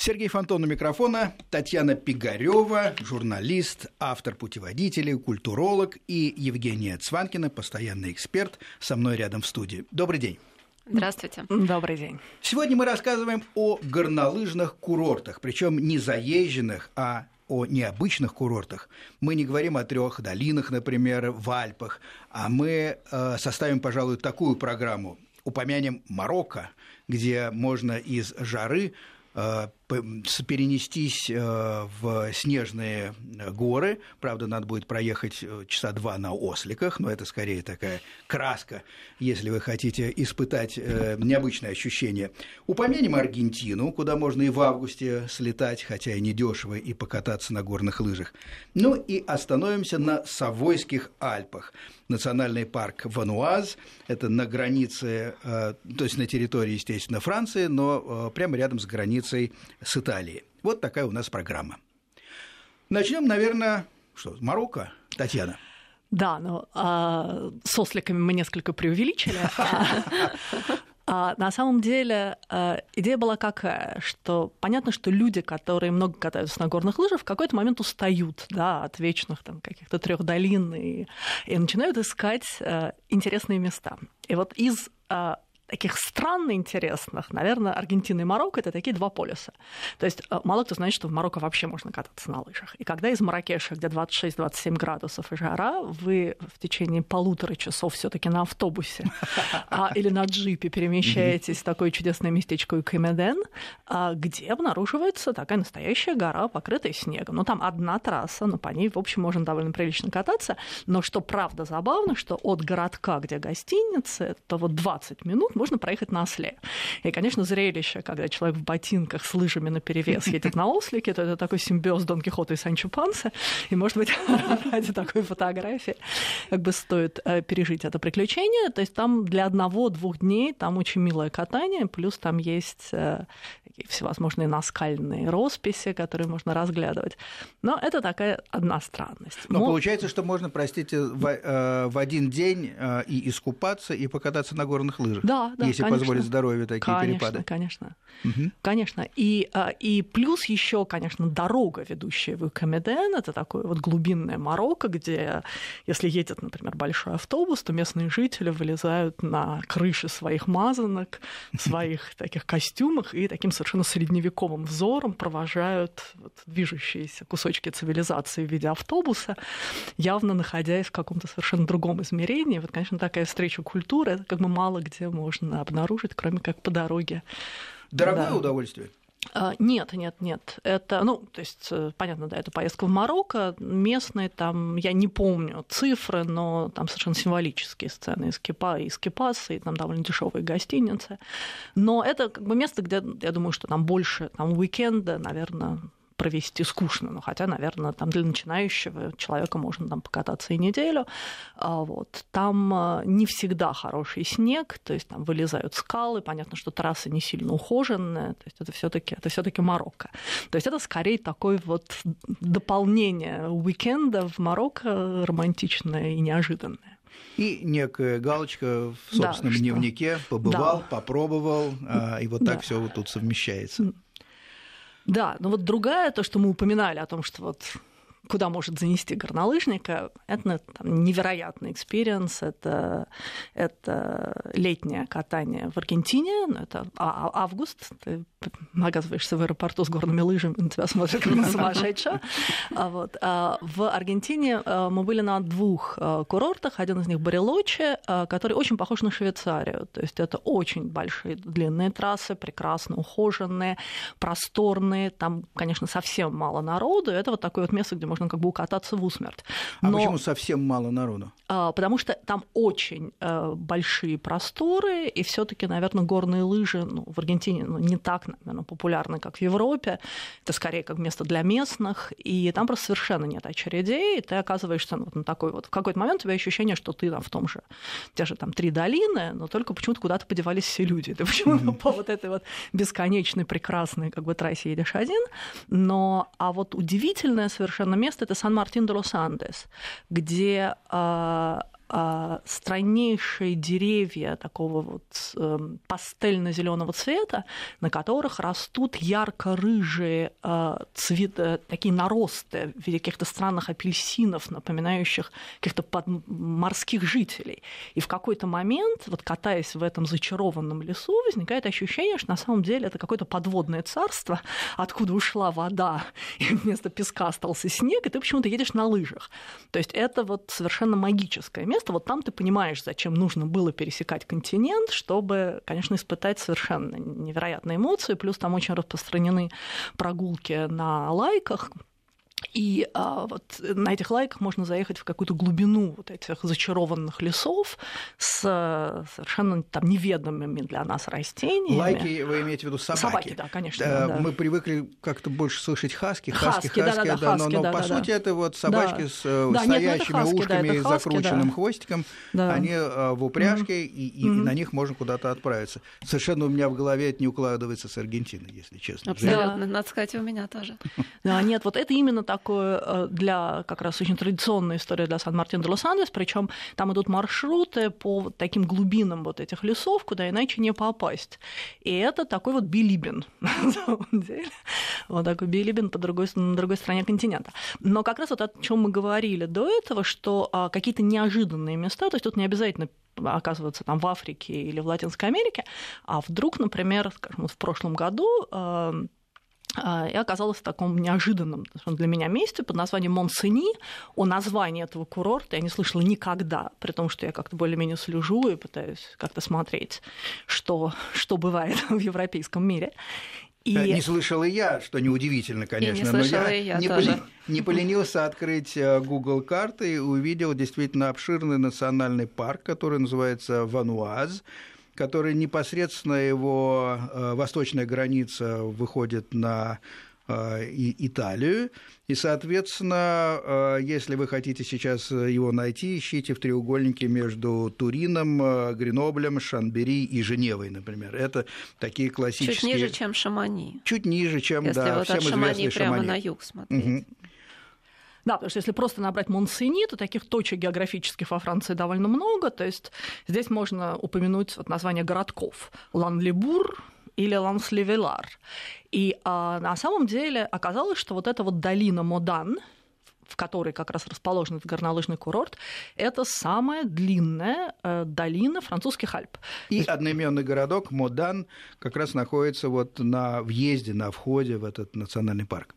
Сергей Фонтон у микрофона, Татьяна Пигарева, журналист, автор путеводителей, культуролог и Евгения Цванкина, постоянный эксперт, со мной рядом в студии. Добрый день. Здравствуйте. Добрый день. Сегодня мы рассказываем о горнолыжных курортах, причем не заезженных, а о необычных курортах. Мы не говорим о трех долинах, например, в Альпах, а мы э, составим, пожалуй, такую программу. Упомянем Марокко, где можно из жары Э, перенестись э, в снежные горы. Правда, надо будет проехать э, часа два на осликах, но это скорее такая краска, если вы хотите испытать необычное ощущение. Упомянем Аргентину, куда можно и в августе слетать, хотя и недешево, и покататься на горных лыжах. Ну и остановимся на Савойских Альпах – национальный парк Вануаз. Это на границе, э, то есть на территории, естественно, Франции, но э, прямо рядом с границей с Италией. Вот такая у нас программа. Начнем, наверное, что, Марокко, Татьяна. Да, но а, с осликами мы несколько преувеличили. А на самом деле э, идея была какая, что понятно, что люди, которые много катаются на горных лыжах, в какой-то момент устают да, от вечных там, каких-то трех долин и, начинают искать э, интересные места. И вот из таких странно интересных, наверное, Аргентина и Марокко — это такие два полюса. То есть э, мало кто знает, что в Марокко вообще можно кататься на лыжах. И когда из Маракеша, где 26-27 градусов и жара, вы в течение полутора часов все таки на автобусе а, или на джипе перемещаетесь в такое чудесное местечко Кемеден, а, где обнаруживается такая настоящая гора, покрытая снегом. Ну, там одна трасса, но по ней, в общем, можно довольно прилично кататься. Но что правда забавно, что от городка, где гостиница, это вот 20 минут можно проехать на осле. И, конечно, зрелище, когда человек в ботинках с лыжами на перевес едет на ослике, то это такой симбиоз Дон Кихота и Санчо Панса. И, может быть, ради такой фотографии как бы стоит э, пережить это приключение. То есть там для одного-двух дней там очень милое катание, плюс там есть э, всевозможные наскальные росписи, которые можно разглядывать. Но это такая одна странность. Но, Но... получается, что можно, простите, в, э, в один день и искупаться, и покататься на горных лыжах. Да, да, если конечно. позволит здоровье такие конечно, перепады. Конечно, угу. конечно. И, а, и плюс еще, конечно, дорога, ведущая в Камеден, это такое вот глубинное Марокко, где, если едет, например, большой автобус, то местные жители вылезают на крыши своих мазанок, своих таких костюмах и таким совершенно средневековым взором провожают вот движущиеся кусочки цивилизации в виде автобуса, явно находясь в каком-то совершенно другом измерении. Вот, конечно, такая встреча культуры, это как бы мало где можно обнаружить, кроме как по дороге. Дорогое да. удовольствие? А, нет, нет, нет. Это, ну, то есть, э, понятно, да, это поездка в Марокко. Местные там, я не помню цифры, но там совершенно символические сцены из Кипа, из Кипаса, и там довольно дешевые гостиницы. Но это как бы место, где, я думаю, что там больше там уикенда, наверное, провести скучно. Ну, хотя, наверное, там для начинающего человека можно там покататься и неделю. А вот. Там а, не всегда хороший снег, то есть там вылезают скалы, понятно, что трассы не сильно ухоженные, то есть это все таки это все таки Марокко. То есть это скорее такое вот дополнение уикенда в Марокко романтичное и неожиданное. И некая галочка в собственном да, дневнике что... побывал, да. попробовал, а, и вот так да. все вот тут совмещается. Да, но вот другая, то, что мы упоминали о том, что вот куда может занести горнолыжника, это там, невероятный experience, это, это летнее катание в Аргентине, ну, это а, а, август, ты оказываешься в аэропорту с горными лыжами, на тебя смотрят как на сумасшедшего. А вот. В Аргентине мы были на двух курортах, один из них Барилоче, который очень похож на Швейцарию, то есть это очень большие длинные трассы, прекрасно ухоженные, просторные, там, конечно, совсем мало народу, это вот такое вот место, где можно как бы укататься в усмерть. Но... А почему совсем мало народу? Потому что там очень большие просторы, и все таки наверное, горные лыжи ну, в Аргентине ну, не так наверное, популярны, как в Европе. Это скорее как место для местных, и там просто совершенно нет очередей, и ты оказываешься вот на такой вот... В какой-то момент у тебя ощущение, что ты там в том же... Те же там три долины, но только почему-то куда-то подевались все люди. Ты почему-то по вот этой вот бесконечной, прекрасной как бы трассе едешь один. Но, а вот удивительное совершенно место — это Сан-Мартин де Лос-Андес, где а, страннейшие деревья такого вот э, пастельно-зеленого цвета, на которых растут ярко-рыжие э, цвета, такие наросты в виде каких-то странных апельсинов, напоминающих каких-то морских жителей. И в какой-то момент, вот катаясь в этом зачарованном лесу, возникает ощущение, что на самом деле это какое-то подводное царство, откуда ушла вода, и вместо песка остался снег, и ты почему-то едешь на лыжах. То есть это вот совершенно магическое место. Вот там ты понимаешь, зачем нужно было пересекать континент, чтобы, конечно, испытать совершенно невероятные эмоции. Плюс там очень распространены прогулки на лайках, и а, вот на этих лайках можно заехать в какую-то глубину вот этих зачарованных лесов с совершенно там неведомыми для нас растениями. Лайки вы имеете в виду собаки? Собаки, да, конечно. Да, да. Мы привыкли как-то больше слышать хаски, хаски, хаски, хаски, да, да, да, хаски, но, но да, по да, сути да. это вот собачки да. с да, стоящими нет, хаски, ушками да, и хаски, закрученным да. хвостиком. Да. Они а, в упряжке, mm-hmm. и, и mm-hmm. на них можно куда-то отправиться. Совершенно у меня в голове это не укладывается с Аргентиной, если честно. Абсолютно, да. надо сказать, у меня тоже. Да, нет, вот это именно такое для как раз очень традиционная история для Сан-Мартин де Лос-Анджелес, причем там идут маршруты по таким глубинам вот этих лесов, куда иначе не попасть. И это такой вот билибин, на самом деле. Вот такой билибин по другой, на другой стороне континента. Но как раз вот о чем мы говорили до этого, что а, какие-то неожиданные места, то есть тут не обязательно оказываться там в Африке или в Латинской Америке, а вдруг, например, скажем, в прошлом году и оказалась в таком неожиданном для меня месте под названием Монсени. О названии этого курорта я не слышала никогда, при том, что я как-то более-менее слежу и пытаюсь как-то смотреть, что, что бывает в европейском мире. И... Не слышал и я, что неудивительно, конечно, и не но я, я, я не, тоже. Поли... не поленился открыть э, Google карты и увидел действительно обширный национальный парк, который называется Вануаз который непосредственно его э, восточная граница выходит на э, Италию. И, соответственно, э, если вы хотите сейчас его найти, ищите в треугольнике между Турином, Греноблем, Шанбери и Женевой, например. Это такие классические... Чуть ниже, чем Шамани. Чуть ниже, чем, если да, вот всем от Шамани прямо Шамани. на юг смотреть. Угу. Да, потому что если просто набрать Монсени, то таких точек географических во Франции довольно много. То есть здесь можно упомянуть вот название городков. Лан-Лебур, или Ланслевелар. И а, на самом деле оказалось, что вот эта вот долина Модан, в которой как раз расположен этот горнолыжный курорт, это самая длинная э, долина французских Альп. И одноименный городок Модан как раз находится вот на въезде, на входе в этот национальный парк.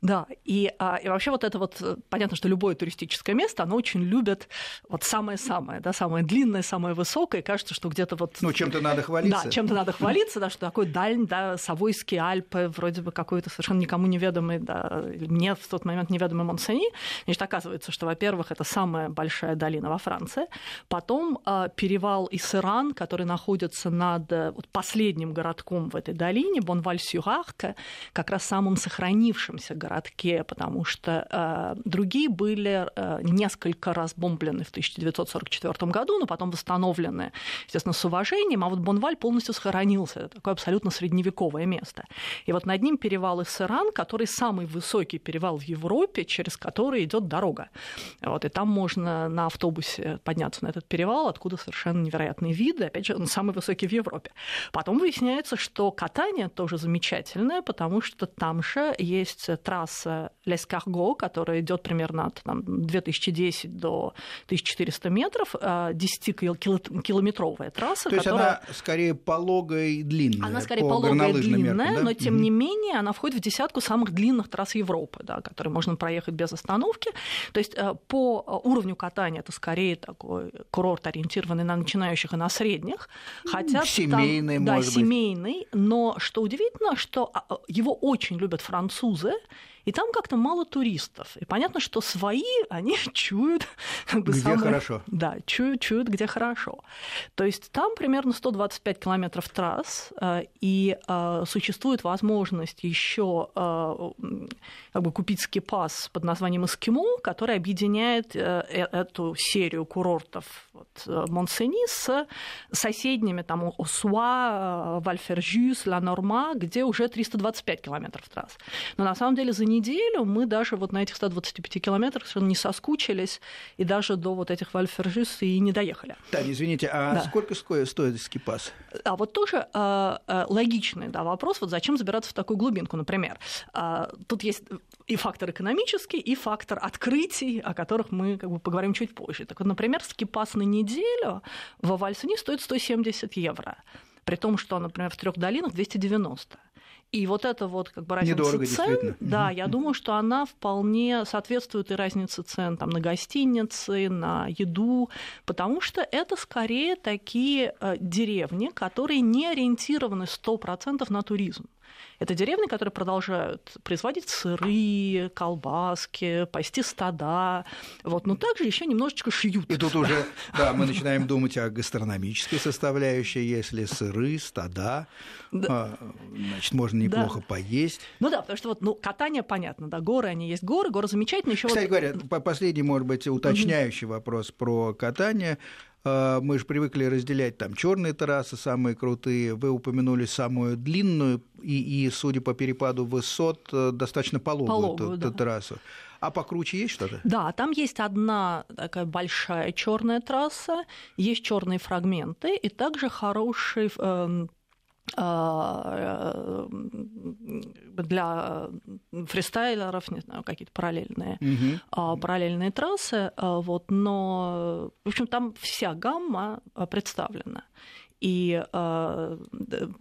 Да, и, а, и вообще вот это вот, понятно, что любое туристическое место, оно очень любит вот самое-самое, да, самое длинное, самое высокое, и кажется, что где-то вот... Ну, чем-то надо хвалиться. Да, чем-то надо хвалиться, да, что такой дальний, да, Савойские Альпы, вроде бы какой-то совершенно никому неведомый, да, мне в тот момент неведомый Монсени. Значит, оказывается, что, во-первых, это самая большая долина во Франции, потом а, перевал Иссеран, который находится над вот, последним городком в этой долине, Бонваль-Сюрарка, как раз самым сохранившимся городом городке, потому что э, другие были э, несколько раз бомблены в 1944 году, но потом восстановлены, естественно, с уважением, а вот Бонваль полностью сохранился. Это такое абсолютно средневековое место. И вот над ним перевал Иссеран, который самый высокий перевал в Европе, через который идет дорога. Вот, и там можно на автобусе подняться на этот перевал, откуда совершенно невероятные виды. Опять же, он самый высокий в Европе. Потом выясняется, что катание тоже замечательное, потому что там же есть трасса Лескарго, которая идет примерно от там, 2010 до 1400 метров, 10-километровая трасса. То есть которая... она скорее пологая и длинная. Она скорее по пологая и длинная, меркам, да? но тем угу. не менее она входит в десятку самых длинных трасс Европы, да, которые можно проехать без остановки. То есть по уровню катания это скорее такой курорт, ориентированный на начинающих и на средних. Хотя семейный, там, может да, семейный, но что удивительно, что его очень любят французы, и там как-то мало туристов. И понятно, что свои, они чуют... Как бы, где самое... хорошо. Да, чуют, чуют, где хорошо. То есть там примерно 125 километров трасс, и существует возможность еще как бы, купить скипас под названием «Эскимо», который объединяет э, эту серию курортов вот, Монсени с соседними, там, Осуа, Вальфержюс, Ла Норма, где уже 325 километров трасс. Но на самом деле за неделю мы даже вот на этих 125 километрах совершенно не соскучились и даже до вот этих Вальфержис и не доехали. Таня, извините, а да. сколько стоит скипас? А вот тоже э, логичный да, вопрос, вот зачем забираться в такую глубинку, например. Э, тут есть и фактор экономический, и фактор открытий, о которых мы как бы поговорим чуть позже. Так вот, например, скипас на неделю в Вальсуне стоит 170 евро при том, что, например, в трех долинах 290. И вот это вот как бы разница Недорого, цен, да, я думаю, что она вполне соответствует и разнице цен там, на гостиницы, на еду, потому что это скорее такие э, деревни, которые не ориентированы 100% на туризм. Это деревни, которые продолжают производить сыры, колбаски, пасти стада, вот, но также еще немножечко шьют. И тут уже, да, мы начинаем думать о гастрономической составляющей, если сыры, стада, да. А, значит, можно неплохо да. поесть. Ну да, потому что вот, ну, катание понятно, да, горы, они есть горы, горы замечательные. Еще Кстати вот... говоря, последний, может быть, уточняющий mm-hmm. вопрос про катание. А, мы же привыкли разделять там черные трассы, самые крутые. Вы упомянули самую длинную и, и судя по перепаду высот, э, достаточно пологую, пологую да. трассу. А покруче есть что-то? Да, там есть одна такая большая черная трасса, есть черные фрагменты, и также хороший э, а, э, для фристайлеров, не знаю, какие-то параллельные, угу. параллельные трассы, а, вот, но, в общем, там вся гамма представлена. И э,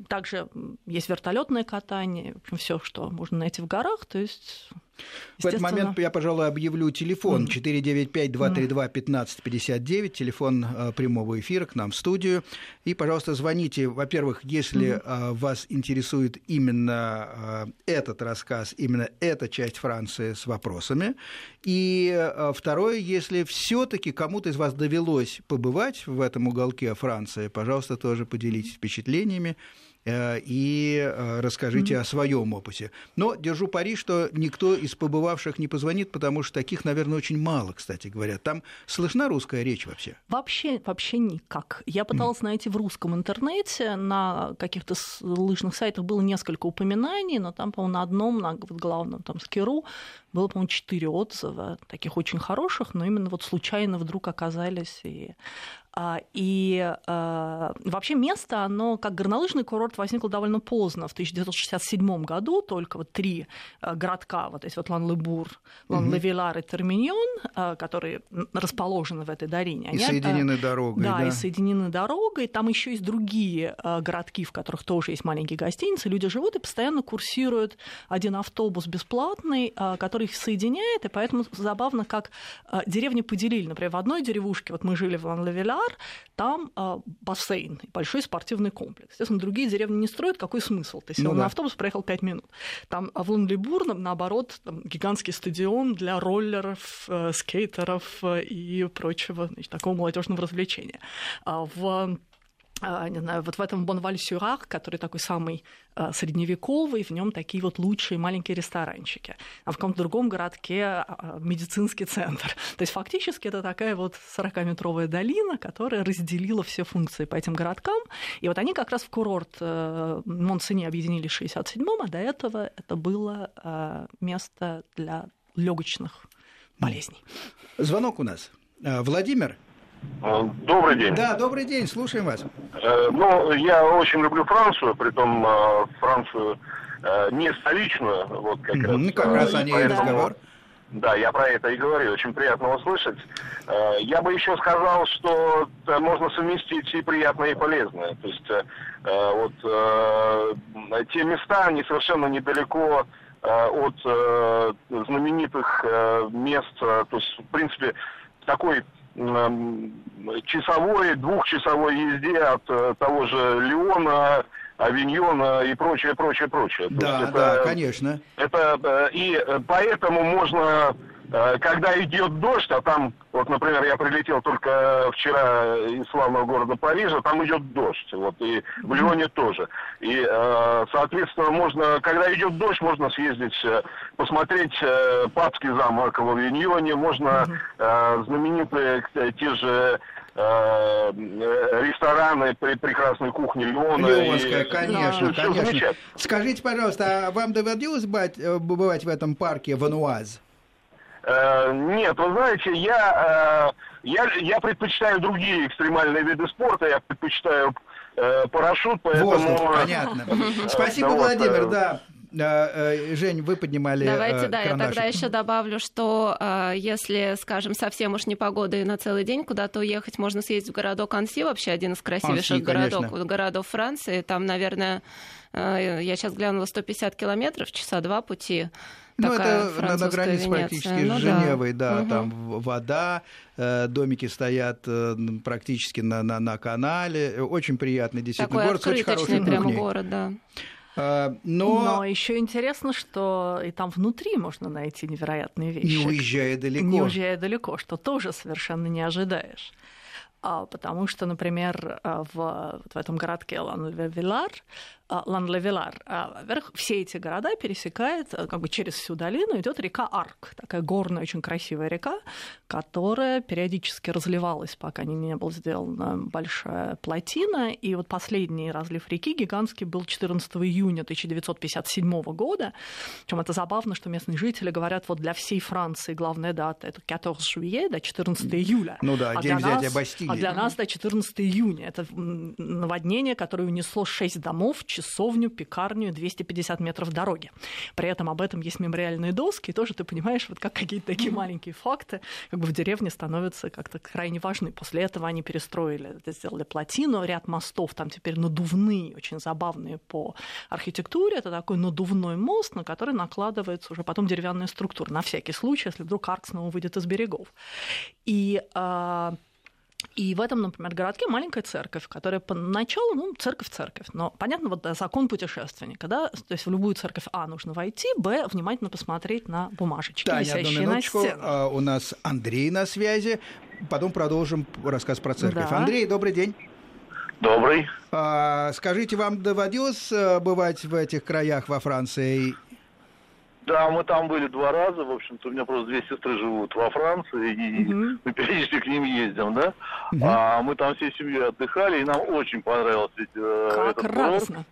также есть вертолетное катание, в общем, все, что можно найти в горах. То есть в этот момент я, пожалуй, объявлю телефон 495-232-1559, телефон э, прямого эфира к нам в студию. И, пожалуйста, звоните, во-первых, если mm-hmm. вас интересует именно э, этот рассказ, именно эта часть Франции с вопросами. И второе, если все таки кому-то из вас довелось побывать в этом уголке Франции, пожалуйста, тоже поделитесь впечатлениями. Э, и э, расскажите mm-hmm. о своем опыте. Но держу пари, что никто из побывавших не позвонит, потому что таких, наверное, очень мало, кстати говоря. Там слышна русская речь вообще? Вообще, вообще никак. Я пыталась mm-hmm. найти в русском интернете, на каких-то лыжных сайтах было несколько упоминаний, но там, по-моему, на одном, на главном, там, Скиру, было, по-моему, четыре отзыва, таких очень хороших, но именно вот случайно вдруг оказались и и а, вообще место, оно как горнолыжный курорт возникло довольно поздно, в 1967 году, только вот три а, городка, вот эти вот Лан-Лебур, Лан-Левилар и Терминьон, которые расположены в этой долине. И соединены дорогой. Да, да, и соединены дорогой. Там еще есть другие городки, в которых тоже есть маленькие гостиницы. Люди живут и постоянно курсирует один автобус бесплатный, который их соединяет, и поэтому забавно, как деревни поделили. Например, в одной деревушке, вот мы жили в Лан-Левилар, Краснодар, там э, бассейн, большой спортивный комплекс. Естественно, другие деревни не строят, какой смысл? Ты сел ну, на да. автобус, проехал 5 минут. Там в Лунлибур, наоборот, там гигантский стадион для роллеров, э, скейтеров э, и прочего значит, такого молодежного развлечения. А в а, не знаю, вот в этом Бонваль-Сюрах, который такой самый а, средневековый, в нем такие вот лучшие маленькие ресторанчики. А в каком-то другом городке а, медицинский центр. То есть фактически это такая вот 40-метровая долина, которая разделила все функции по этим городкам. И вот они как раз в курорт э, Монсени объединили в 67-м, а до этого это было место для легочных болезней. Звонок у нас. Владимир? Э, добрый день. Да, добрый день, слушаем вас. Э, ну, я очень люблю Францию, притом э, Францию не столичную, вот как раз. Ну, как раз о ней поэтому, разговор. Да, я про это и говорю, очень приятно услышать. Я бы еще сказал, что можно совместить и приятное, и полезное. То есть вот те места, они совершенно недалеко от знаменитых мест, то есть, в принципе, такой часовой, двухчасовой езде от э, того же Леона, Авиньона и прочее, прочее, прочее. Да, это, да, конечно. Это, э, и поэтому можно Э, когда идет дождь, а там, вот, например, я прилетел только вчера из славного города Парижа, там идет дождь, вот, и в Лионе тоже. И, э, соответственно, можно, когда идет дождь, можно съездить, э, посмотреть папский замок в Авиньоне, можно знаменитые те же э, рестораны при прекрасной кухне Леона. Леонская, и... конечно, да. конечно. Скажите, пожалуйста, а вам доводилось бывать в этом парке Вануаз? Нет, вы знаете, я, я, я предпочитаю другие экстремальные виды спорта, я предпочитаю парашют, поэтому... Воздух, понятно. Спасибо, Владимир, да. Э, Жень, вы поднимали Давайте, э, да, я тогда еще добавлю, что э, если, скажем, совсем уж не погода и на целый день куда-то уехать, можно съездить в городок Анси, вообще один из красивейших Анси, городов, городов Франции. Там, наверное, я сейчас глянула 150 километров, часа два пути. Ну, это на, на границе Венеция. практически ну, с Женевой, да, да угу. там вода, домики стоят практически на, на, на канале. Очень приятный действительно Такой город с очень хорошей прямо кухней. город, да. А, но... Но еще интересно, что и там внутри можно найти невероятные вещи. Не уезжая далеко. Не уезжая далеко, что тоже совершенно не ожидаешь. А, потому что, например, в, в этом городке Лан-Вилар а, Лан-Левилар. А, во-первых, все эти города пересекает э, как бы через всю долину идет река Арк, такая горная, очень красивая река, которая периодически разливалась, пока не была сделана большая плотина. И вот последний разлив реки гигантский был 14 июня 1957 года. Причем это забавно, что местные жители говорят, вот для всей Франции главная дата это 14 жуе, да, 14 июля. Ну да, а день для взятия нас, Бастилии. А для нас, да, 14 июня. Это наводнение, которое унесло 6 домов, часовню, пекарню, 250 метров дороги. При этом об этом есть мемориальные доски, и тоже ты понимаешь, вот как какие-то такие маленькие факты как бы в деревне становятся как-то крайне важны. После этого они перестроили, сделали плотину, ряд мостов там теперь надувные, очень забавные по архитектуре. Это такой надувной мост, на который накладывается уже потом деревянная структура, на всякий случай, если вдруг арк снова выйдет из берегов. И а, и в этом, например, городке маленькая церковь, которая поначалу, ну, церковь-церковь. Но понятно, вот закон путешественника, да, то есть в любую церковь, а, нужно войти, б, внимательно посмотреть на бумажечки, Таня, висящие одну на стенах. А, у нас Андрей на связи. Потом продолжим рассказ про церковь. Да. Андрей, добрый день. Добрый. А, скажите, вам доводилось э, бывать в этих краях во Франции? Да, мы там были два раза, в общем-то, у меня просто две сестры живут во Франции, и Мгм. мы периодически к ним ездим, да. Мгм. А мы там всей семьей отдыхали, и нам очень понравился э, Как этот радостно.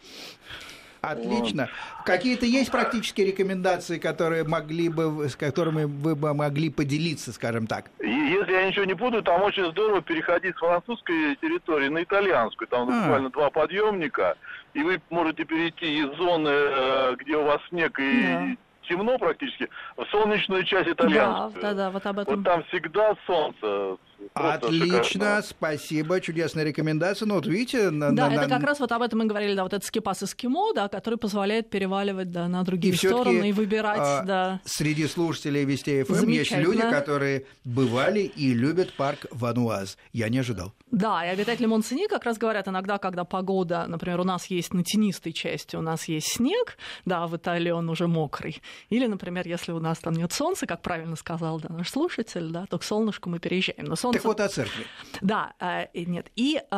Отлично. Какие-то есть практические рекомендации, которые могли бы, с которыми вы бы могли поделиться, скажем так? Если я ничего не путаю, там очень здорово переходить с французской территории на итальянскую. Там А. буквально два подъемника, и вы можете перейти из зоны, э, где у вас снег и Да. Темно практически, в солнечную часть Да, итальянскую. да, да, вот об этом. Вот там всегда солнце. Просто Отлично, шикарно. спасибо, чудесная рекомендация. Ну вот видите, на, Да, на- это на- как раз вот об этом мы говорили, да, вот этот скипас эскимо, да, который позволяет переваливать, да, на другие И стороны и выбирать, а, да. Среди слушателей Вести ФМ есть Замечательно. люди, которые бывали и любят парк Вануаз. Я не ожидал. Да, и обитатели Монсени как раз говорят иногда, когда погода, например, у нас есть на тенистой части, у нас есть снег, да, в Италии он уже мокрый. Или, например, если у нас там нет солнца, как правильно сказал да, наш слушатель, да, то к солнышку мы переезжаем. Но солнце... Так вот о церкви. Да, э, нет. И э,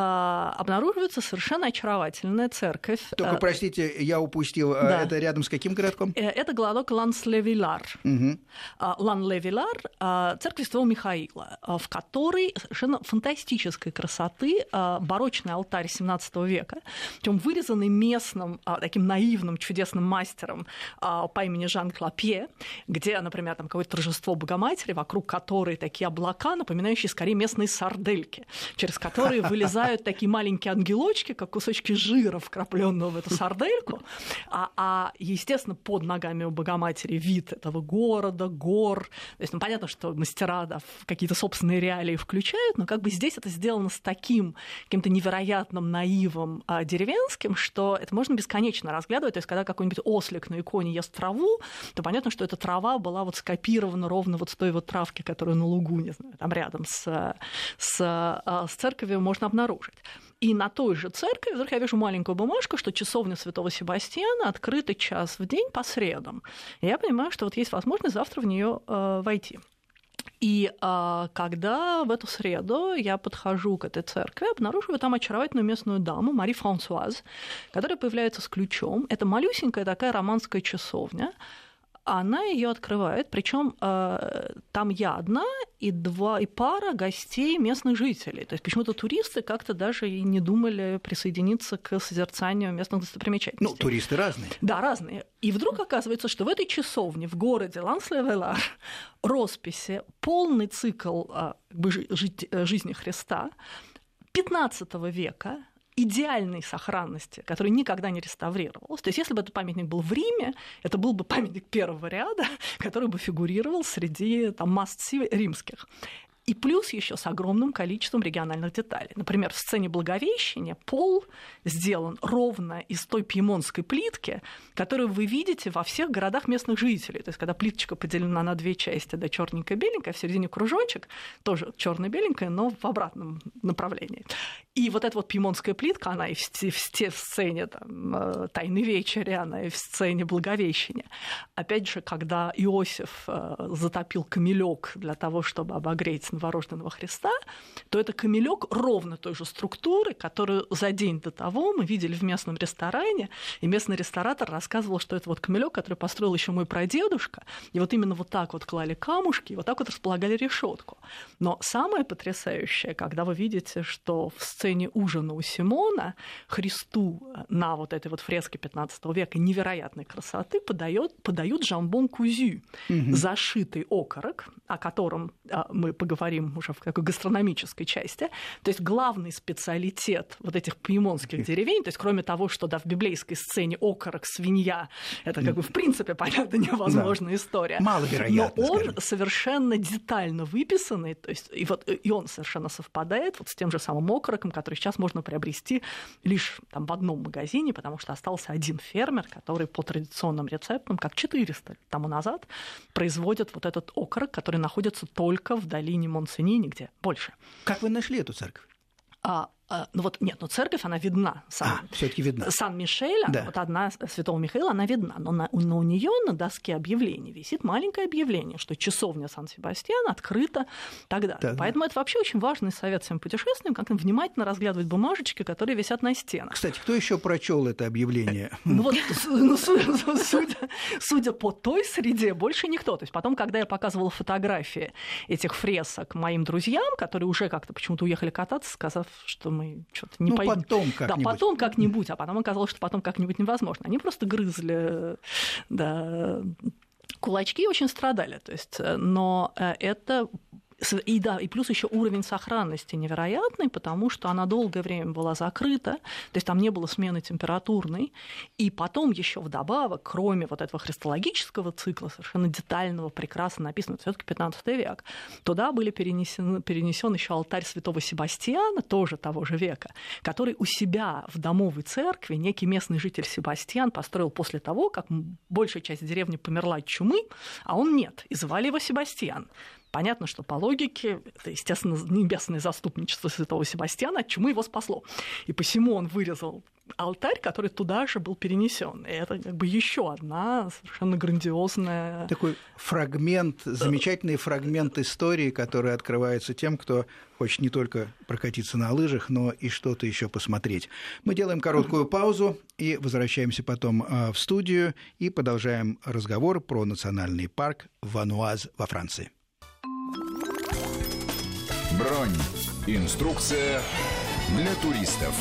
обнаруживается совершенно очаровательная церковь. Только, Э, простите, я упустил. а Да. Это рядом с каким городком? Это городок Ланс-Левилар. А, Лан-Левилар, а, церковь Святого Михаила, а, в которой совершенно фантастической красоты а, барочный алтарь 17 века, причем вырезанный местным а, таким наивным, чудесным мастером а, по имени Жан Клапье, где, например, там какое-то торжество Богоматери, вокруг которой такие облака, напоминающие скорее местные сардельки, через которые вылезают такие маленькие ангелочки, как кусочки жира, вкрапленного в эту сардельку, а, а, естественно, под ногами у Богоматери вид этого города, гор. То есть, ну, понятно, что мастера да, какие-то собственные реалии включают, но как бы здесь это сделано с таким каким-то невероятным наивом а, деревенским, что это можно бесконечно разглядывать. То есть, когда какой-нибудь ослик на иконе ест траву, то понятно, что эта трава была вот скопирована ровно вот с той вот травки, которая на лугу, не знаю, там рядом с, с, а, с церковью можно обнаружить. И на той же церкви вдруг я вижу маленькую бумажку, что часовня Святого Себастьяна открыта час в день по средам. И я понимаю, что вот есть возможность завтра в нее э, войти. И а, когда в эту среду я подхожу к этой церкви, обнаруживаю там очаровательную местную даму Мари Франсуаз, которая появляется с ключом. Это малюсенькая такая романская часовня, она ее открывает, причем э, там я одна и два и пара гостей местных жителей. То есть почему-то туристы как-то даже и не думали присоединиться к созерцанию местных достопримечательностей. Ну, туристы разные. Да, разные. И вдруг оказывается, что в этой часовне в городе Ланслевелар росписи полный цикл э, жизни Христа 15 века идеальной сохранности, который никогда не реставрировался. То есть если бы этот памятник был в Риме, это был бы памятник первого ряда, который бы фигурировал среди там, масс римских. И плюс еще с огромным количеством региональных деталей. Например, в сцене Благовещения пол сделан ровно из той пьемонтской плитки, которую вы видите во всех городах местных жителей. То есть, когда плиточка поделена на две части, да, черненькая беленькая, в середине кружочек, тоже черно беленькая, но в обратном направлении. И вот эта вот пьемонтская плитка, она и в, в, сцене там, э, «Тайны вечери», она и в сцене Благовещения. Опять же, когда Иосиф э, затопил камелек для того, чтобы обогреть новорожденного Христа, то это камелек ровно той же структуры, которую за день до того мы видели в местном ресторане, и местный ресторатор рассказывал, что это вот камелек, который построил еще мой прадедушка, и вот именно вот так вот клали камушки, и вот так вот располагали решетку. Но самое потрясающее, когда вы видите, что в сцене ужина у Симона Христу на вот этой вот фреске 15 века невероятной красоты подает, подают жамбон кузю, угу. зашитый окорок, о котором а, мы поговорим говорим уже в такой гастрономической части. То есть главный специалитет вот этих пьемонских деревень, то есть кроме того, что да, в библейской сцене окорок, свинья, это как бы в принципе, понятно, невозможная да. история. Маловероятно. Но он скажем. совершенно детально выписанный, то есть и, вот, и он совершенно совпадает вот с тем же самым окороком, который сейчас можно приобрести лишь там, в одном магазине, потому что остался один фермер, который по традиционным рецептам, как 400 тому назад, производит вот этот окорок, который находится только в долине Монсени, нигде больше. Как вы нашли эту церковь? А, ну вот нет, но церковь, она видна. Сан, а, все-таки видна. Сан-Мишель, да. вот одна Святого Михаила, она видна. Но, на, но у нее на доске объявлений висит маленькое объявление, что часовня Сан-Себастьян открыта тогда. Да, Поэтому да. это вообще очень важный совет всем путешественникам, как внимательно разглядывать бумажечки, которые висят на стенах. Кстати, кто еще прочел это объявление? Ну вот, ну, судя по той среде, больше никто. То есть потом, когда я показывала фотографии этих фресок моим друзьям, которые уже как-то почему-то уехали кататься, сказав, что мы что-то не ну, пойдем. потом как-нибудь. Да, потом как-нибудь, а потом оказалось, что потом как-нибудь невозможно. Они просто грызли, да, кулачки очень страдали. То есть, э, но э, это и да, и плюс еще уровень сохранности невероятный, потому что она долгое время была закрыта, то есть там не было смены температурной. И потом еще вдобавок, кроме вот этого христологического цикла, совершенно детального, прекрасно написанного, все-таки 15 век, туда были перенесены, перенесен еще алтарь святого Себастьяна, тоже того же века, который у себя в домовой церкви некий местный житель Себастьян построил после того, как большая часть деревни померла от чумы, а он нет, и звали его Себастьян. Понятно, что по логике, это, естественно, небесное заступничество святого Себастьяна, от чему его спасло. И посему он вырезал алтарь, который туда же был перенесен. И это как бы еще одна совершенно грандиозная... Такой фрагмент, замечательный фрагмент истории, который открывается тем, кто хочет не только прокатиться на лыжах, но и что-то еще посмотреть. Мы делаем короткую паузу и возвращаемся потом а, в студию и продолжаем разговор про национальный парк Вануаз во Франции. Бронь. Инструкция для туристов.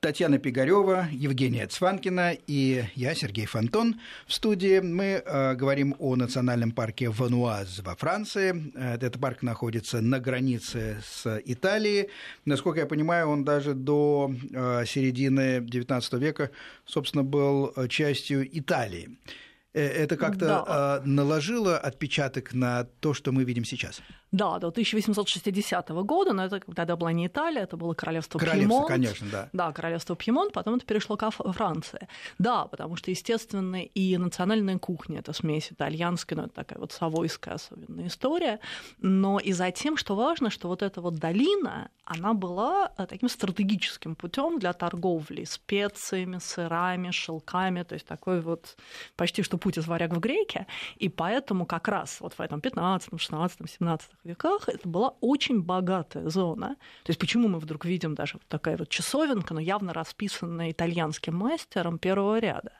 Татьяна Пигарева, Евгения Цванкина и я, Сергей Фонтон. В студии мы э, говорим о национальном парке Вануаз во Франции. Э, этот парк находится на границе с Италией. Насколько я понимаю, он даже до э, середины XIX века, собственно, был частью Италии. Э, это как-то да. наложило отпечаток на то, что мы видим сейчас? Да, до 1860 года, но это тогда была не Италия, это было королевство, королевство Пьемонт. конечно, да. Да, королевство Пьемонт, потом это перешло к Франции. Да, потому что, естественно, и национальная кухня, это смесь итальянская, но это такая вот савойская особенная история, но и затем, что важно, что вот эта вот долина, она была э, таким стратегическим путем для торговли специями, сырами, шелками, то есть такой вот почти что путь из варяг в греки, и поэтому как раз вот в этом 15, 16, 17 веках это была очень богатая зона. То есть почему мы вдруг видим даже вот такая вот часовенка, но явно расписанная итальянским мастером первого ряда.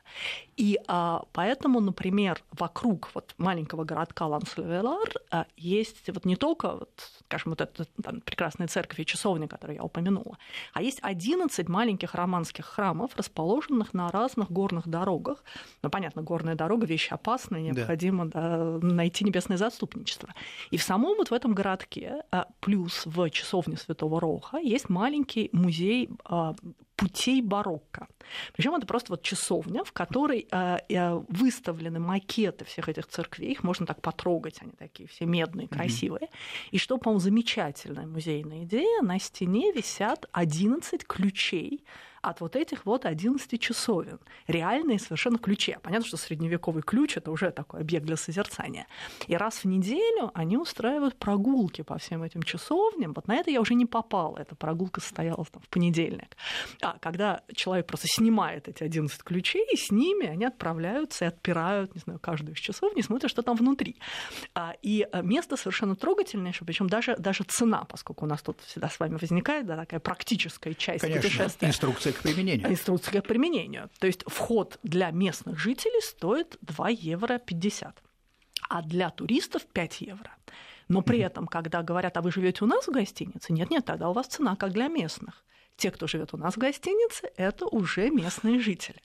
И а, поэтому, например, вокруг вот маленького городка Ланс-Левелар а, есть вот не только, вот, скажем, вот эта там, прекрасная церковь и часовня, которую я упомянула, а есть 11 маленьких романских храмов, расположенных на разных горных дорогах. Ну, понятно, горная дорога – вещь опасная, необходимо да. Да, найти небесное заступничество. И в самом вот в этом городке, а, плюс в часовне Святого Роха, есть маленький музей а, путей барокко. Причем это просто вот часовня, в которой э, выставлены макеты всех этих церквей, их можно так потрогать, они такие все медные, красивые. Mm-hmm. И что, по-моему, замечательная музейная идея, на стене висят 11 ключей от вот этих вот 11 часовен. Реальные совершенно ключи. Понятно, что средневековый ключ – это уже такой объект для созерцания. И раз в неделю они устраивают прогулки по всем этим часовням. Вот на это я уже не попала. Эта прогулка состоялась там, в понедельник. А когда человек просто снимает эти 11 ключей, и с ними они отправляются и отпирают, не знаю, каждую из часовни, смотрят, что там внутри. А, и э, место совершенно трогательнейшее, причем даже, даже цена, поскольку у нас тут всегда с вами возникает да, такая практическая часть Конечно, путешествия. инструкция к применению. Инструкция к применению. То есть вход для местных жителей стоит 2 евро 50, а для туристов 5 евро. Но при этом, когда говорят, а вы живете у нас в гостинице, нет, нет, тогда у вас цена как для местных те, кто живет у нас в гостинице, это уже местные жители.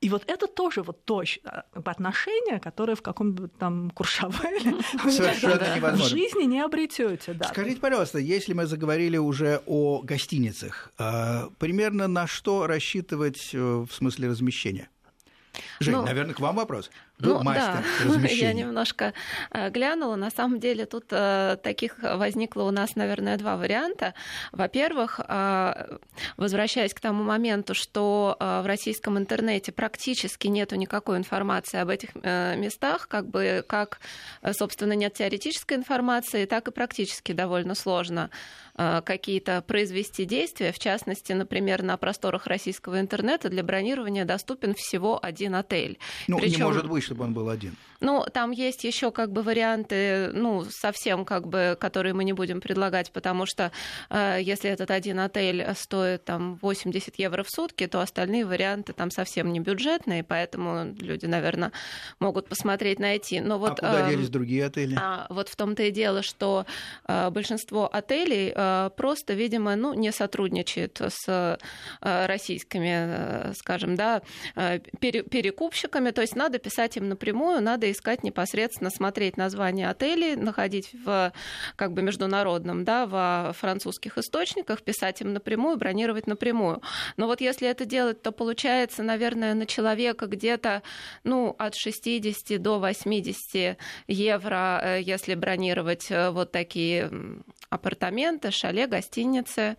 И вот это тоже вот то а, отношение, которое в каком-нибудь там Куршавеле в жизни не обретете. Да. Скажите, пожалуйста, если мы заговорили уже о гостиницах, а, примерно на что рассчитывать э, в смысле размещения? Жень, ну, наверное, к вам вопрос. Вы ну, мастер да, размещения. я немножко э, глянула. На самом деле тут э, таких возникло у нас, наверное, два варианта. Во-первых, э, возвращаясь к тому моменту, что в российском интернете практически нету никакой информации об этих местах, как бы как, собственно, нет теоретической информации, так и практически довольно сложно какие-то произвести действия. В частности, например, на просторах российского интернета для бронирования доступен всего один отель. Ну, Причем... не может быть, чтобы он был один. Ну, там есть еще как бы варианты, ну, совсем как бы, которые мы не будем предлагать, потому что э, если этот один отель стоит там 80 евро в сутки, то остальные варианты там совсем не бюджетные, поэтому люди, наверное, могут посмотреть, найти. Но вот, а куда э, делись другие отели? А, вот в том-то и дело, что э, большинство отелей э, просто, видимо, ну, не сотрудничает с э, российскими, э, скажем, да, э, перекупщиками, то есть надо писать им напрямую, надо искать непосредственно, смотреть название отелей, находить в как бы международном, да, во французских источниках, писать им напрямую, бронировать напрямую. Но вот если это делать, то получается, наверное, на человека где-то ну, от 60 до 80 евро, э, если бронировать э, вот такие апартаменты, шале, гостиницы.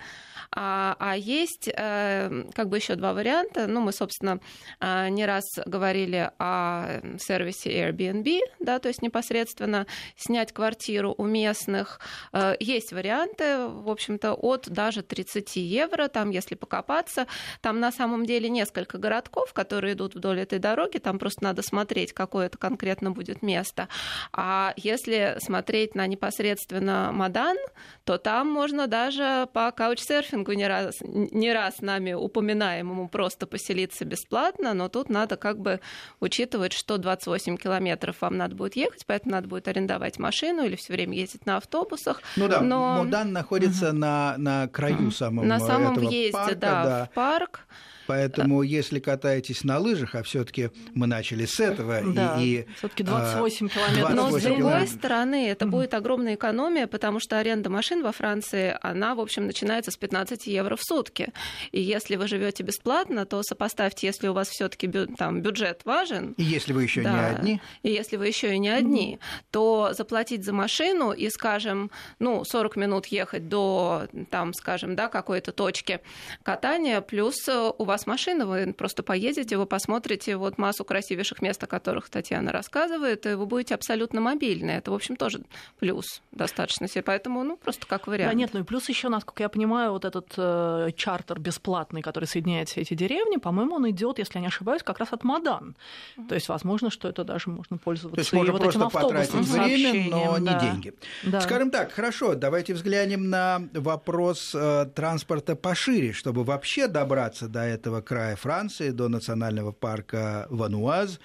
А, а есть э, как бы еще два варианта. Ну, мы, собственно, э, не раз говорили о сервисе Airbnb, да, то есть непосредственно снять квартиру у местных. Э, есть варианты, в общем-то, от даже 30 евро, там, если покопаться. Там на самом деле несколько городков, которые идут вдоль этой дороги, там просто надо смотреть, какое это конкретно будет место. А если смотреть на непосредственно Мадан, то там можно даже по каучсерфингу не раз, не раз нами упоминаемому просто поселиться бесплатно, но тут надо как бы учитывать, что 28 километров вам надо будет ехать, поэтому надо будет арендовать машину или все время ездить на автобусах. Ну да, но... Модан находится угу. на, на краю самого На самом этого въезде, парка, да, да, в парк. Поэтому, если катаетесь на лыжах, а все-таки мы начали с этого, да, и, все-таки 28 километров. 28 Но с другой километров. стороны, это будет огромная экономия, потому что аренда машин во Франции, она, в общем, начинается с 15 евро в сутки. И если вы живете бесплатно, то сопоставьте, если у вас все-таки там бюджет важен. И если вы еще да, не одни. И если вы еще и не одни, mm-hmm. то заплатить за машину и, скажем, ну, 40 минут ехать до, там, скажем, да, какой-то точки катания, плюс у вас вас машина, вы просто поедете, вы посмотрите вот массу красивейших мест, о которых Татьяна рассказывает, и вы будете абсолютно мобильны. Это, в общем, тоже плюс достаточно себе. Поэтому, ну, просто как вариант. Да, нет, ну и плюс еще, насколько я понимаю, вот этот э, чартер бесплатный, который соединяет все эти деревни, по-моему, он идет, если я не ошибаюсь, как раз от Мадан. Mm-hmm. То есть, возможно, что это даже можно пользоваться. То есть можно вот просто потратить время, но да. не деньги. Да. Скажем так, хорошо, давайте взглянем на вопрос э, транспорта пошире, чтобы вообще добраться до этого края Франции, до национального парка Вануаз.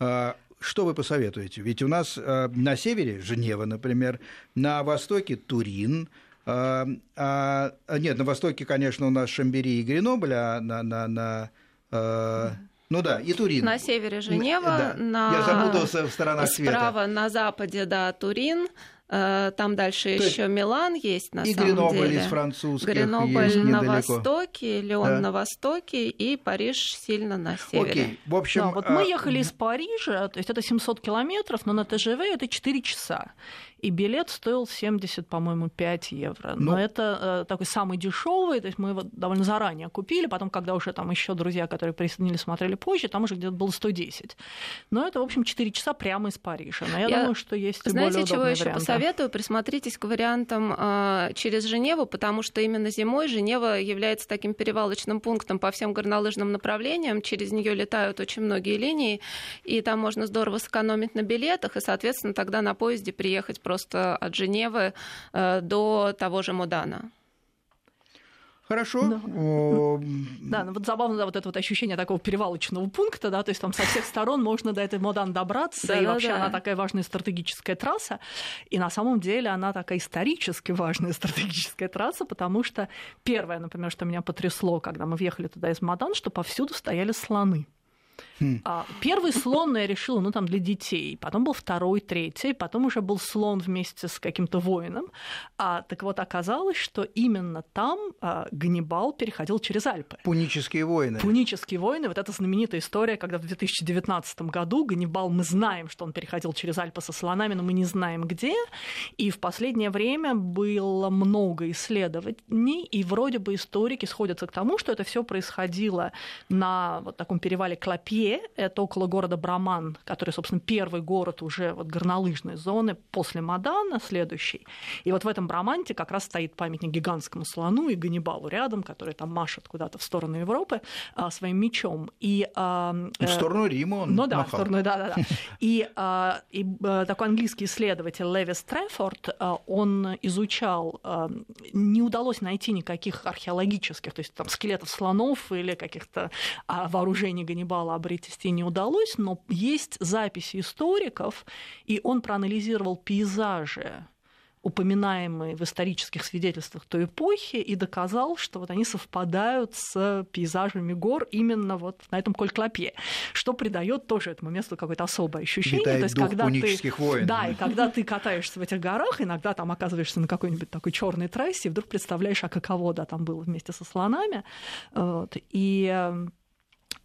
Э, что вы посоветуете? Ведь у нас э, на севере Женева, например, на востоке Турин, а, а, нет, на востоке, конечно, у нас Шамбери и Гренобль, а на, на, на а, ну да, и Турин. На севере Женева, да. на... Я запутался в сторонах справа, света. Справа на западе, да, Турин, Э, там дальше То еще Милан есть, на и самом Гренобль деле. из французских Гренобль есть на недалеко. востоке, Леон Да. на востоке и Париж сильно на севере. Окей, в общем... Да, вот мы а, ехали из Парижа, то есть это 700 километров, но на ТЖВ это 4 часа. И билет стоил 70, по-моему, 5 евро. Но Ну. это э, такой самый дешевый, то есть мы его довольно заранее купили, потом, когда уже там еще друзья, которые присоединились, смотрели позже, там уже где-то было 110. Но это, в общем, 4 часа прямо из Парижа. Но я, Я- думаю, что есть и Знаете, более чего удобные еще варианты. Посоветую? Присмотритесь к вариантам э, через Женеву, потому что именно зимой Женева является таким перевалочным пунктом по всем горнолыжным направлениям. Через нее летают очень многие линии, и там можно здорово сэкономить на билетах, и, соответственно, тогда на поезде приехать просто от Женевы э, до того же Мудана. Хорошо. Да. О, Да, ну вот забавно, да, вот это вот ощущение такого перевалочного пункта, да, то есть там со всех сторон можно до этой Модан добраться, и вообще она такая важная стратегическая трасса, и на самом деле она такая исторически важная стратегическая трасса, потому что первое, например, что меня потрясло, когда мы въехали туда из Модан, что повсюду стояли слоны. Хм. А, Первый слон я решила, ну там для детей, потом был второй, третий, потом уже был слон вместе с каким-то воином. А, так вот оказалось, что именно там а, Ганнибал переходил через Альпы. Пунические войны. Пунические войны, вот эта знаменитая история, когда в 2019 году Ганнибал, мы знаем, что он переходил через Альпы со слонами, но мы не знаем где. И в последнее время было много исследований, и вроде бы историки сходятся к тому, что это все происходило на вот таком перевале Клопье, это около города Браман, который, собственно, первый город уже вот горнолыжной зоны после Мадана, следующий. И вот в этом Браманте как раз стоит памятник гигантскому слону и Ганнибалу рядом, который там машет куда-то в сторону Европы а, своим мечом. И, а, В сторону Рима он ну да, в махал. сторону, да, да, да. И, а, и а, такой английский исследователь Леви Стрэфорд, а, он изучал, а, не удалось найти никаких археологических, то есть там скелетов слонов или каких-то а, вооружений Ганнибала обретести не удалось, но есть записи историков, и он проанализировал пейзажи упоминаемые в исторических свидетельствах той эпохи, и доказал, что вот они совпадают с пейзажами гор именно вот на этом Коль-Клопье, что придает тоже этому месту какое-то особое ощущение. Витает То есть, дух когда ты, войн. да, и когда ты катаешься в этих горах, иногда там оказываешься на какой-нибудь такой черной трассе, и вдруг представляешь, а каково да, там было вместе со слонами. Вот. И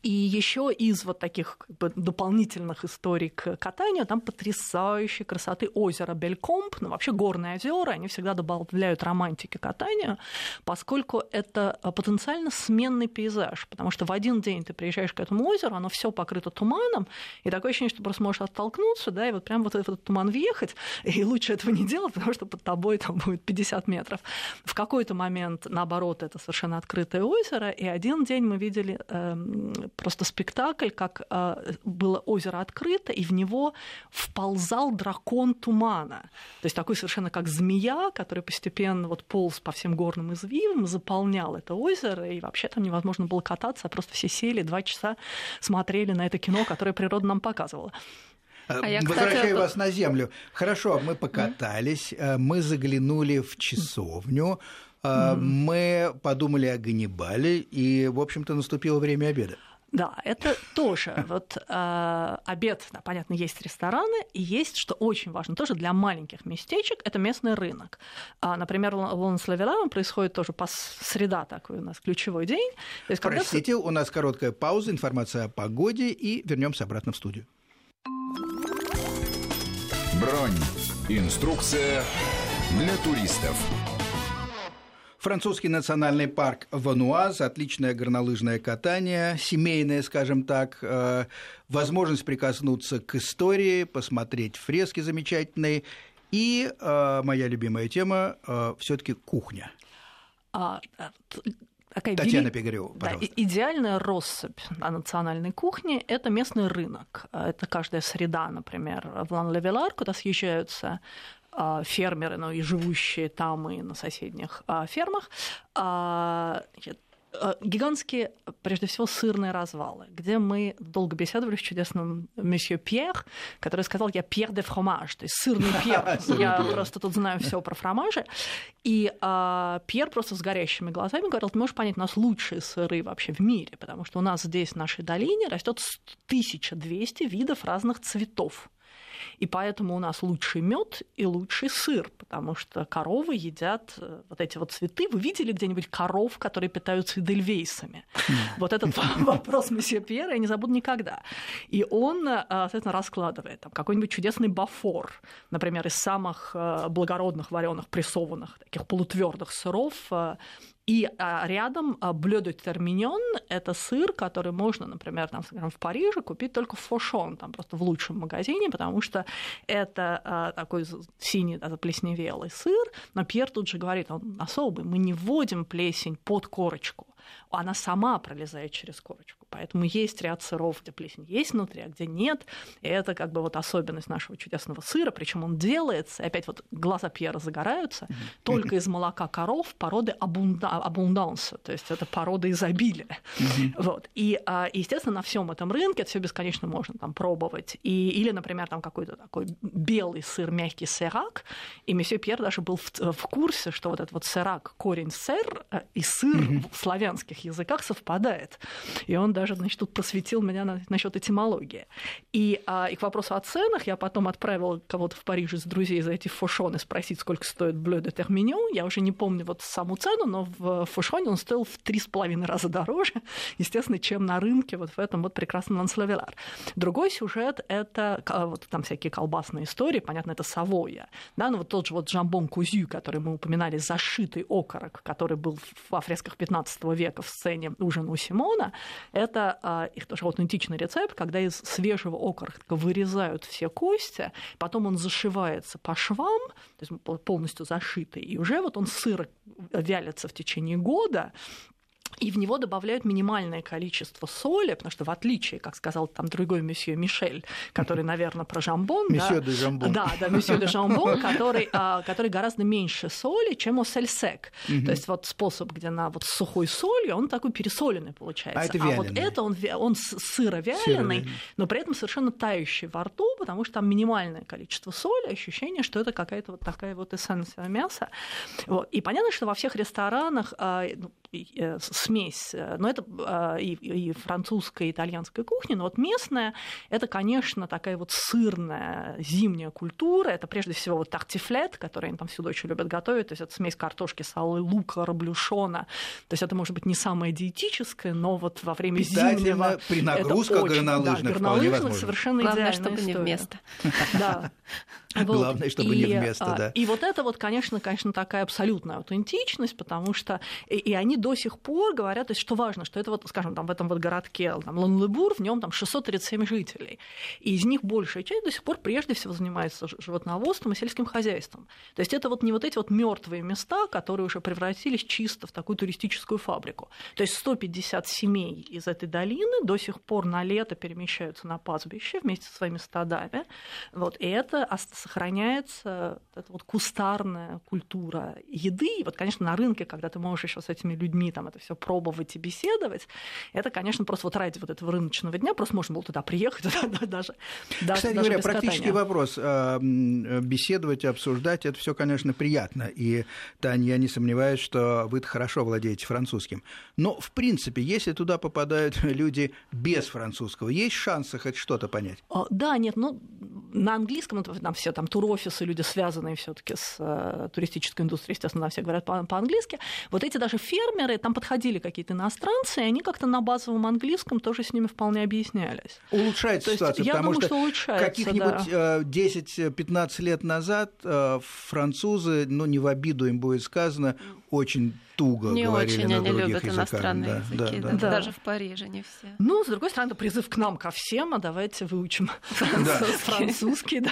и еще из вот таких как бы, дополнительных историй к катанию, там потрясающей красоты озеро Белькомп, ну вообще горные озера, они всегда добавляют романтики катанию, поскольку это а, потенциально сменный пейзаж, потому что в один день ты приезжаешь к этому озеру, оно все покрыто туманом, и такое ощущение, что просто можешь оттолкнуться, да, и вот прям вот в этот туман въехать, и лучше этого не делать, потому что под тобой там будет 50 метров. В какой-то момент, наоборот, это совершенно открытое озеро, и один день мы видели эм, просто спектакль, как э, было озеро открыто, и в него вползал дракон тумана. То есть такой совершенно как змея, который постепенно вот полз по всем горным извивам, заполнял это озеро, и вообще там невозможно было кататься, а просто все сели, два часа смотрели на это кино, которое природа нам показывала. А я, Возвращаю кстати, вас на землю. Хорошо, мы покатались, э, мы заглянули в часовню, э, мы подумали о Ганнибале, и, в общем-то, наступило время обеда. Да, это тоже вот э, обед, да, понятно, есть рестораны, и есть, что очень важно, тоже для маленьких местечек, это местный рынок. А, например, в Лонславелам происходит тоже по среда такой у нас ключевой день. То есть, когда Простите, у нас короткая пауза, информация о погоде, и вернемся обратно в студию. Бронь. Инструкция для туристов. Французский национальный парк Вануаз, отличное горнолыжное катание, семейное, скажем так, э, возможность прикоснуться к истории, посмотреть фрески замечательные. И э, моя любимая тема э, все-таки кухня. А, такая Татьяна вели... Пигарева, пожалуйста. Да, идеальная россыпь на национальной кухне – это местный рынок. Это каждая среда, например, в Лан-Левелар, куда съезжаются а, фермеры, но и живущие там и на соседних а, фермах. А, значит, гигантские, прежде всего, сырные развалы, где мы долго беседовали с чудесным месье Пьер, который сказал, я Пьер де фромаж, то есть сырный Пьер. Я просто тут знаю все про фромажи. И а, Пьер просто с горящими глазами говорил, ты можешь понять, у нас лучшие сыры вообще в мире, потому что у нас здесь, в нашей долине, растет 1200 видов разных цветов. И поэтому у нас лучший мед и лучший сыр, потому что коровы едят э, вот эти вот цветы. Вы видели где-нибудь коров, которые питаются эдельвейсами? Вот этот вопрос месье Пьера я не забуду никогда. И он, э, соответственно, раскладывает там какой-нибудь чудесный бафор, например, из самых э, благородных вареных прессованных таких полутвердых сыров и а, рядом а, блюдо терминьон – это сыр, который можно, например, там, скажем, в Париже купить только в Фошон, там просто в лучшем магазине, потому что это а, такой синий заплесневелый сыр. Но Пьер тут же говорит, он особый, мы не вводим плесень под корочку она сама пролезает через корочку. Поэтому есть ряд сыров, где плесень есть внутри, а где нет. И это как бы вот особенность нашего чудесного сыра. Причем он делается, и опять вот глаза Пьера загораются, mm-hmm. только из молока коров породы абунда, абунданса, то есть это порода изобилия. Mm-hmm. Вот. И, а, естественно, на всем этом рынке это все бесконечно можно там пробовать. И, или, например, там какой-то такой белый сыр, мягкий сырак. И месье Пьер даже был в, в курсе, что вот этот вот сырак, корень сэр э, и сыр mm-hmm. в славянских языках совпадает. И он даже, значит, тут просветил меня на, насчет этимологии. И, а, и к вопросу о ценах я потом отправила кого-то в Париж из друзей зайти в Фошон и спросить, сколько стоит блюдо де терминьон. Я уже не помню вот саму цену, но в Фошоне он стоил в три с половиной раза дороже, естественно, чем на рынке вот в этом вот прекрасном Ланславелар. Другой сюжет – это вот там всякие колбасные истории, понятно, это Савойя. Да, ну вот тот же вот Жамбон Кузю, который мы упоминали, зашитый окорок, который был в фресках 15 века в сцене ужина у Симона, это а, их тоже аутентичный рецепт, когда из свежего окорока вырезают все кости, потом он зашивается по швам, то есть полностью зашитый, и уже вот он сыр вялится в течение года, и в него добавляют минимальное количество соли, потому что в отличие, как сказал там другой месье Мишель, который, наверное, про жамбон. Месье да, де жамбон. Да, да, месье де жамбон, который, а, который гораздо меньше соли, чем у сельсек. Угу. То есть вот способ, где на вот сухой солью, он такой пересоленный получается. А, это вяленый. а вот это он, он сыро-вяленый, но при этом совершенно тающий во рту, потому что там минимальное количество соли, ощущение, что это какая-то вот такая вот эссенция мяса. Вот. И понятно, что во всех ресторанах а, ну, Э, смесь, э, но это а, и, и французская, и итальянская кухня, но вот местная, это, конечно, такая вот сырная зимняя культура, это прежде всего вот тартифлет, который они там всюду очень любят готовить, то есть это смесь картошки, сала, лука, раблюшона, то есть это может быть не самое диетическое, но вот во время зимнего... при нагрузках горнолыжных, да, горнолыжных совершенно Главное, идеальная чтобы не вместо. Да. Главное, чтобы не вместо, да. И вот это вот, конечно, конечно, такая абсолютная аутентичность, потому что и они до сих пор говорят, то есть, что важно, что это вот, скажем, там в этом вот городке там, Ланлебур, в нем там 637 жителей, и из них большая часть до сих пор прежде всего занимается животноводством и сельским хозяйством. То есть это вот не вот эти вот мертвые места, которые уже превратились чисто в такую туристическую фабрику. То есть 150 семей из этой долины до сих пор на лето перемещаются на пастбище вместе со своими стадами. Вот, и это сохраняется, эта вот кустарная культура еды. И вот, конечно, на рынке, когда ты можешь еще с этими людьми там это все пробовать и беседовать, это, конечно, просто вот ради вот этого рыночного дня просто можно было туда приехать, туда даже, даже Кстати даже говоря, практический вопрос. А, беседовать, обсуждать, это все, конечно, приятно. И, Таня, я не сомневаюсь, что вы хорошо владеете французским. Но, в принципе, если туда попадают люди без французского, есть шансы хоть что-то понять? Да, нет, ну, на английском, ну, там все там турофисы, люди, связанные все таки с э, туристической индустрией, естественно, все говорят по-английски. Вот эти даже фермеры, там подходили какие-то иностранцы, и они как-то на базовом английском тоже с ними вполне объяснялись. Улучшается То ситуация, я потому думаю, что, улучшается, каких-нибудь да. 10-15 э, лет назад э, французы, ну не в обиду им будет сказано, очень туго не говорили очень на они других любят языках. иностранные Да, языки, да, да, да. даже в Париже не все. Ну, с другой стороны, призыв к нам, ко всем, а давайте выучим французский, да.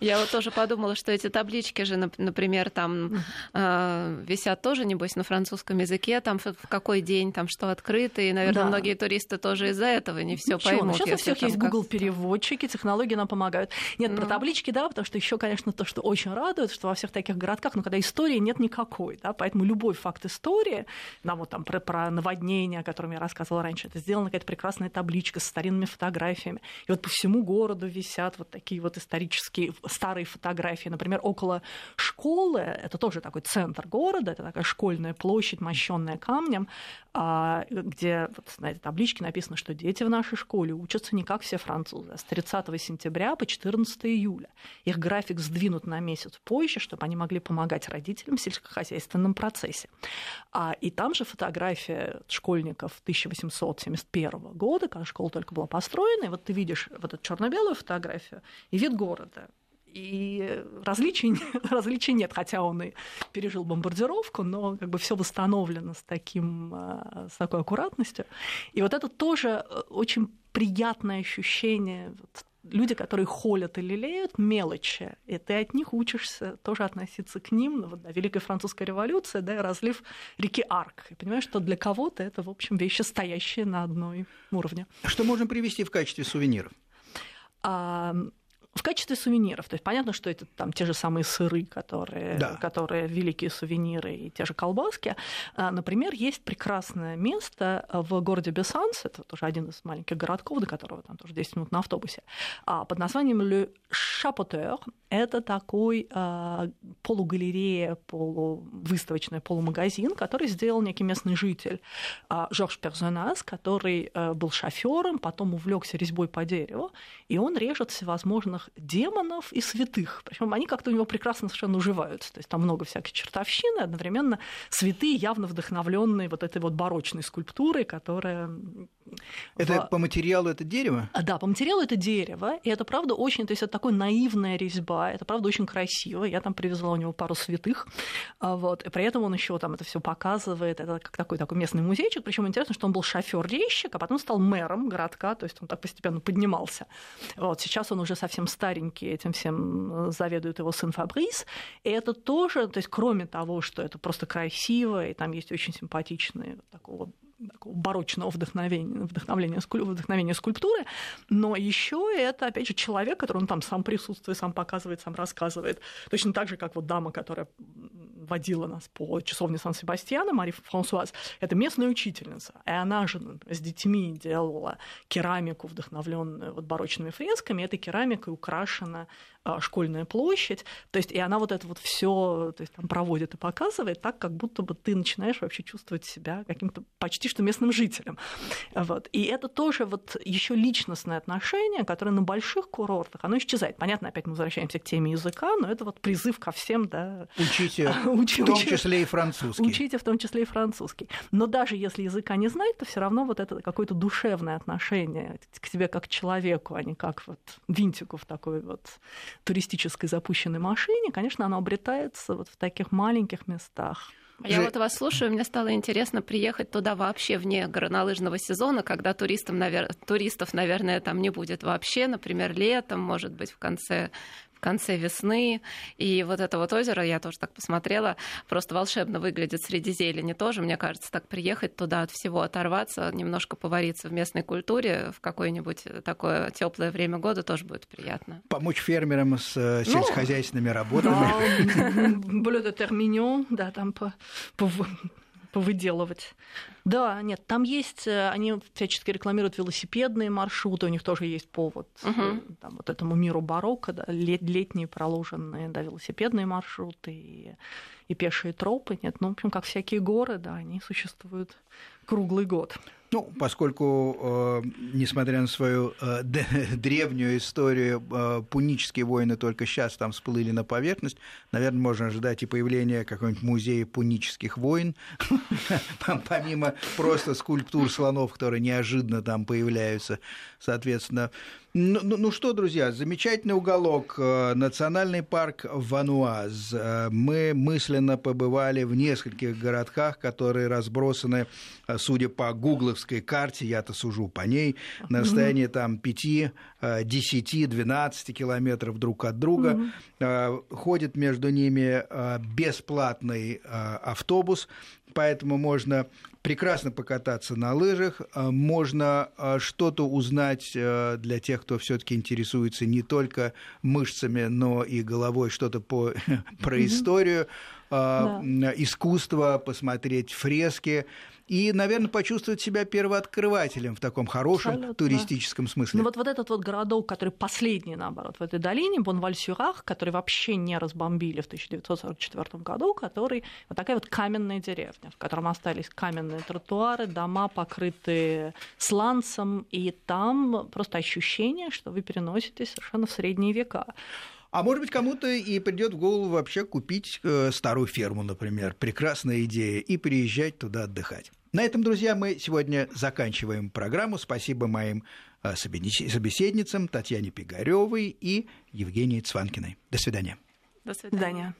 Я вот тоже подумала, что эти таблички же, нап- например, там э, висят тоже, небось, на французском языке, там в какой день там что открыто, и, наверное, Да. многие туристы тоже из-за этого не все поймут. ну, сейчас у всех есть Google переводчики, технологии нам помогают. Нет, про Ну. таблички, да, потому что еще, конечно, то, что очень радует, что во всех таких городках, ну, когда истории нет никакой, да, поэтому любой факт истории, да, вот там про, про наводнение, о котором я рассказывала раньше, это сделана какая-то прекрасная табличка с старинными фотографиями. И вот по всему городу висят вот такие вот исторические старые фотографии. Например, около школы, это тоже такой центр города, это такая школьная площадь, мощенная камнем, а, где вот на этой табличке написано, что дети в нашей школе учатся не как все французы, а с 30 сентября по 14 июля. Их график сдвинут на месяц позже, чтобы они могли помогать родителям в сельскохозяйственном процессе. А, и там же фотография школьников 1871 года, когда школа только была построена, и вот ты видишь вот эту черно-белую фотографию и вид города. И различий, различий нет, хотя он и пережил бомбардировку, но как бы все восстановлено с, таким, а, с такой аккуратностью. И вот это тоже э, очень приятное ощущение. Вот люди, которые холят и лелеют мелочи, и ты от них учишься тоже относиться к ним. Ну, вот, да, Великая Французская революция, да, и разлив реки Арк. И понимаешь, что для кого-то это, в общем, вещи, стоящие на одной уровне. Что можно привести в качестве сувениров? А, в качестве сувениров. То есть понятно, что это там те же самые сыры, которые, Да. которые великие сувениры, и те же колбаски. А, Например, есть прекрасное место в городе Бесанс, это тоже один из маленьких городков, до которого там тоже 10 минут на автобусе, а, под названием Le Chapoteur. Это такой а, полугалерея, полувыставочный полумагазин, который сделал некий местный житель Жорж Перзонас, который был шофером, потом увлекся резьбой по дереву, и он режет всевозможных демонов и святых. Причем они как-то у него прекрасно совершенно уживаются. То есть там много всякой чертовщины, одновременно святые, явно вдохновленные вот этой вот барочной скульптурой, которая... Это в- по материалу это дерево? а, Да, по материалу это дерево, и это правда очень, то есть это такой наивная резьба, это правда очень красиво. Я там привезла у него пару святых, а, вот, и при этом он еще там это все показывает, это как такой такой местный музейчик. Причем интересно, что он был шофер-резчик, а потом стал мэром городка, то есть он так постепенно поднимался. Вот, сейчас он уже совсем старенький, этим всем заведует его сын Фабрис. И это тоже, то есть кроме того, что это просто красиво, и там есть очень симпатичные вот такого такого барочного вдохновения, вдохновения, вдохновения скульптуры, но еще это, опять же, человек, который он там сам присутствует, сам показывает, сам рассказывает. Точно так же, как вот дама, которая водила нас по часовне Сан-Себастьяна, Мари Франсуаз, это местная учительница. И она же например, с детьми делала керамику, вдохновленную вот барочными фресками. Этой керамикой украшена школьная площадь. То есть, и она вот это вот все то есть, там проводит и показывает так, как будто бы ты начинаешь вообще чувствовать себя каким-то почти что местным жителем. Вот. И это тоже вот еще личностное отношение, которое на больших курортах, оно исчезает. Понятно, опять мы возвращаемся к теме языка, но это вот призыв ко всем, да, Учите, Учи- в том числе и французский. Учите в том числе и французский. Но даже если языка не знать, то все равно вот это какое-то душевное отношение к тебе как к человеку, а не как вот винтику в такой вот туристической запущенной машине, конечно, оно обретается вот в таких маленьких местах. Я Же- вот вас слушаю, мне стало интересно приехать туда вообще вне горнолыжного сезона, когда туристам, навер... туристов, наверное, там не будет вообще, например, летом, может быть, в конце конце весны. И вот это вот озеро, я тоже так посмотрела, просто волшебно выглядит среди зелени тоже. Мне кажется, так приехать туда от всего оторваться, немножко повариться в местной культуре в какое-нибудь такое теплое время года тоже будет приятно. Помочь фермерам с э, Ну, сельскохозяйственными работами. Блюдо терминьон, да, там по, повыделывать. Да, нет, там есть, э, они всячески рекламируют велосипедные маршруты, у них тоже есть повод э, там, вот этому миру барокко, да, лет- летние проложенные да, велосипедные маршруты и, и пешие тропы. Нет, ну, в общем, как всякие горы, да, они существуют круглый год. Ну, поскольку, э, несмотря на свою э, древнюю историю, э, пунические войны только сейчас там всплыли на поверхность, наверное, можно ожидать и появления какого-нибудь музея пунических войн, помимо просто скульптур слонов, которые неожиданно там появляются. Соответственно, Ну, ну, ну что, друзья, замечательный уголок, э, национальный парк Вануаз. Э, мы мысленно побывали в нескольких городках, которые разбросаны, э, судя по гугловской карте, я-то сужу по ней, на расстоянии там 5, 10, 12 километров друг от друга. Mm-hmm. Ходит между ними бесплатный автобус, поэтому можно прекрасно покататься на лыжах, можно что-то узнать э, для тех, кто все-таки интересуется не только мышцами, но и головой, что-то по, про историю, да. искусство, посмотреть фрески и, наверное, почувствовать себя первооткрывателем в таком хорошем Абсолютно. туристическом смысле. Ну вот, вот этот вот городок, который последний, наоборот, в этой долине, Бонваль-Сюрах, который вообще не разбомбили в 1944 году, который вот такая вот каменная деревня, в котором остались каменные тротуары, дома, покрытые сланцем, и там просто ощущение, что вы переноситесь совершенно в средние века. А может быть, кому-то и придет в голову вообще купить э, старую ферму, например. Прекрасная идея. И приезжать туда отдыхать. На этом, друзья, мы сегодня заканчиваем программу. Спасибо моим э, собеседницам Татьяне Пигаревой и Евгении Цванкиной. До свидания. До свидания.